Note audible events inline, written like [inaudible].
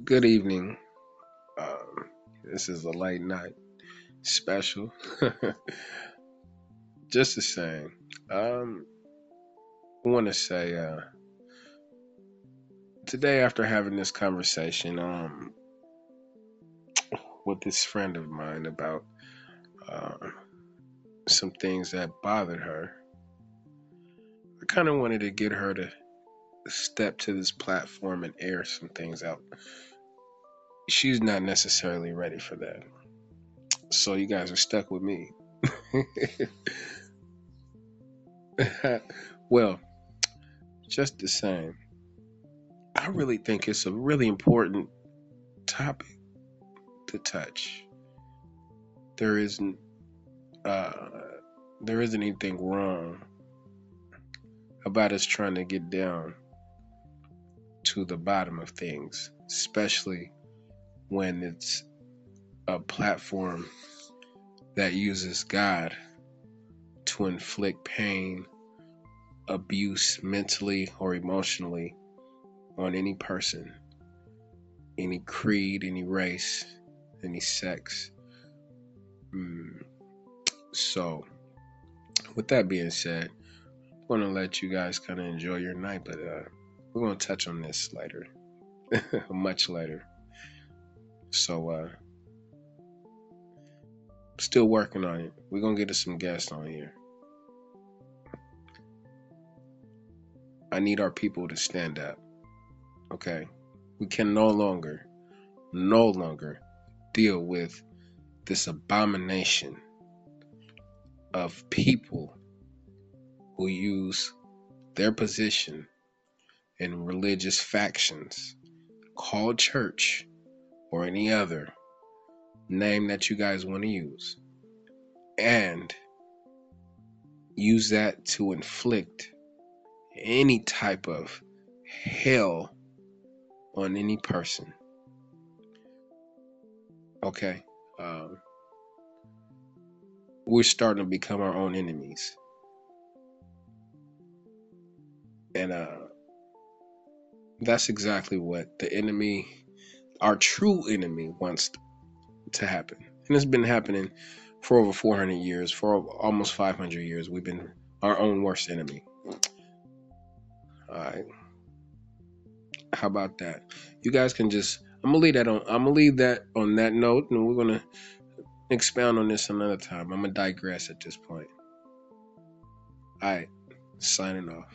Good evening. Um, this is a late night special. [laughs] Just the same. Um, I want to say uh, today, after having this conversation um, with this friend of mine about uh, some things that bothered her, I kind of wanted to get her to step to this platform and air some things out. She's not necessarily ready for that. So you guys are stuck with me. [laughs] well, just the same, I really think it's a really important topic to touch. There isn't uh, there isn't anything wrong about us trying to get down to the bottom of things, especially when it's a platform that uses God to inflict pain, abuse mentally or emotionally on any person, any creed, any race, any sex. Mm. So, with that being said, I'm going to let you guys kind of enjoy your night, but uh, we're going to touch on this later, [laughs] much later. So, uh, still working on it. We're going to get some guests on here. I need our people to stand up. Okay? We can no longer, no longer deal with this abomination of people who use their position in religious factions called church or any other name that you guys want to use and use that to inflict any type of hell on any person. Okay? Um, we're starting to become our own enemies. And uh, that's exactly what the enemy, our true enemy, wants to happen. And it's been happening for over 400 years, for almost 500 years. We've been our own worst enemy. All right. How about that? You guys can just. I'm gonna leave that on. I'm gonna leave that on that note, and we're gonna expound on this another time. I'm gonna digress at this point. All right. Signing off.